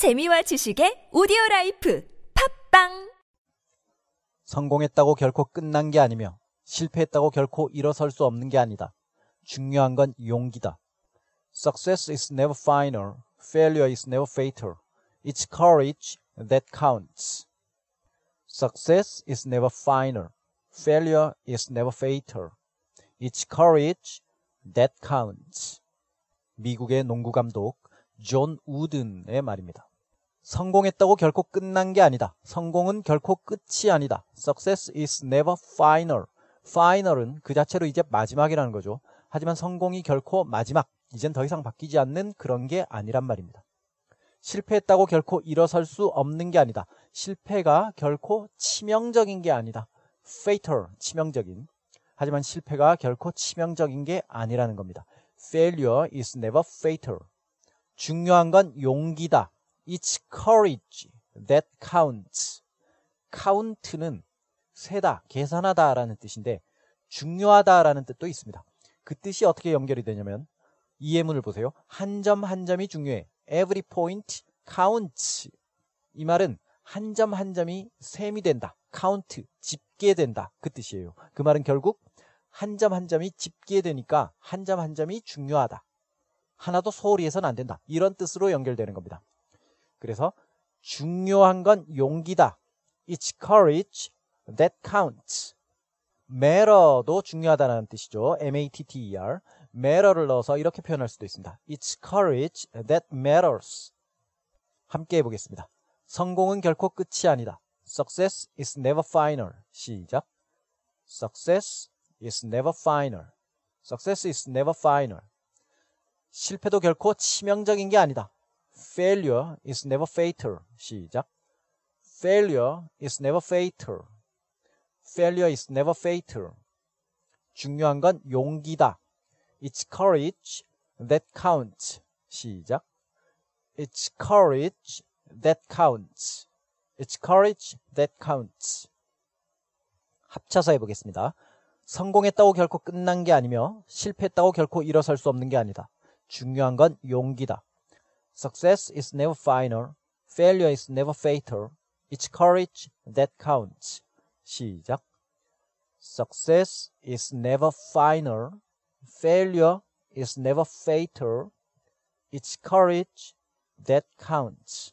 재미와 지식의 오디오 라이프 팝빵 성공했다고 결코 끝난 게 아니며 실패했다고 결코 일어설 수 없는 게 아니다. 중요한 건 용기다. Success is never final. Failure is never fatal. It's courage that counts. Success is never final. Failure is never fatal. It's courage that counts. 미국의 농구 감독 존 우든의 말입니다. 성공했다고 결코 끝난 게 아니다. 성공은 결코 끝이 아니다. Success is never final. Final은 그 자체로 이제 마지막이라는 거죠. 하지만 성공이 결코 마지막, 이젠 더 이상 바뀌지 않는 그런 게 아니란 말입니다. 실패했다고 결코 일어설 수 없는 게 아니다. 실패가 결코 치명적인 게 아니다. fatal, 치명적인. 하지만 실패가 결코 치명적인 게 아니라는 겁니다. Failure is never fatal. 중요한 건 용기다. It's courage that counts. count는 세다, 계산하다라는 뜻인데 중요하다라는 뜻도 있습니다. 그 뜻이 어떻게 연결이 되냐면 이 예문을 보세요. 한 점한 점이 중요해. Every point counts. 이 말은 한점한 점이 셈이 된다. count, 집계된다. 그 뜻이에요. 그 말은 결국 한 점한 점이 집계되니까 한점한 점이 중요하다. 하나도 소홀히 해서는 안 된다. 이런 뜻으로 연결되는 겁니다. 그래서 중요한 건 용기다. It's courage that counts. matter도 중요하다는 뜻이죠. M-A-T-T-E-R. matter를 넣어서 이렇게 표현할 수도 있습니다. It's courage that matters. 함께 해보겠습니다. 성공은 결코 끝이 아니다. Success is never final. 시작. Success is never final. Success is never final. 실패도 결코 치명적인 게 아니다. Failure is never fatal. 시작. Failure is never fatal. Failure is never fatal. 중요한 건 용기다. It's courage that counts. 시작. It's courage that counts. It's courage that counts. 합쳐서 해보겠습니다. 성공했다고 결코 끝난 게 아니며 실패했다고 결코 일어설 수 없는 게 아니다. 중요한 건 용기다. Success is never final. Failure is never fatal. It's courage that counts. 시작. Success is never final. Failure is never fatal. It's courage that counts.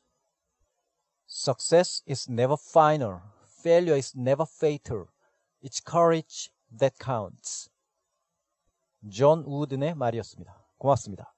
Success is never final. Failure is never fatal. It's courage that counts. 존 우든의 말이었습니다. 고맙습니다.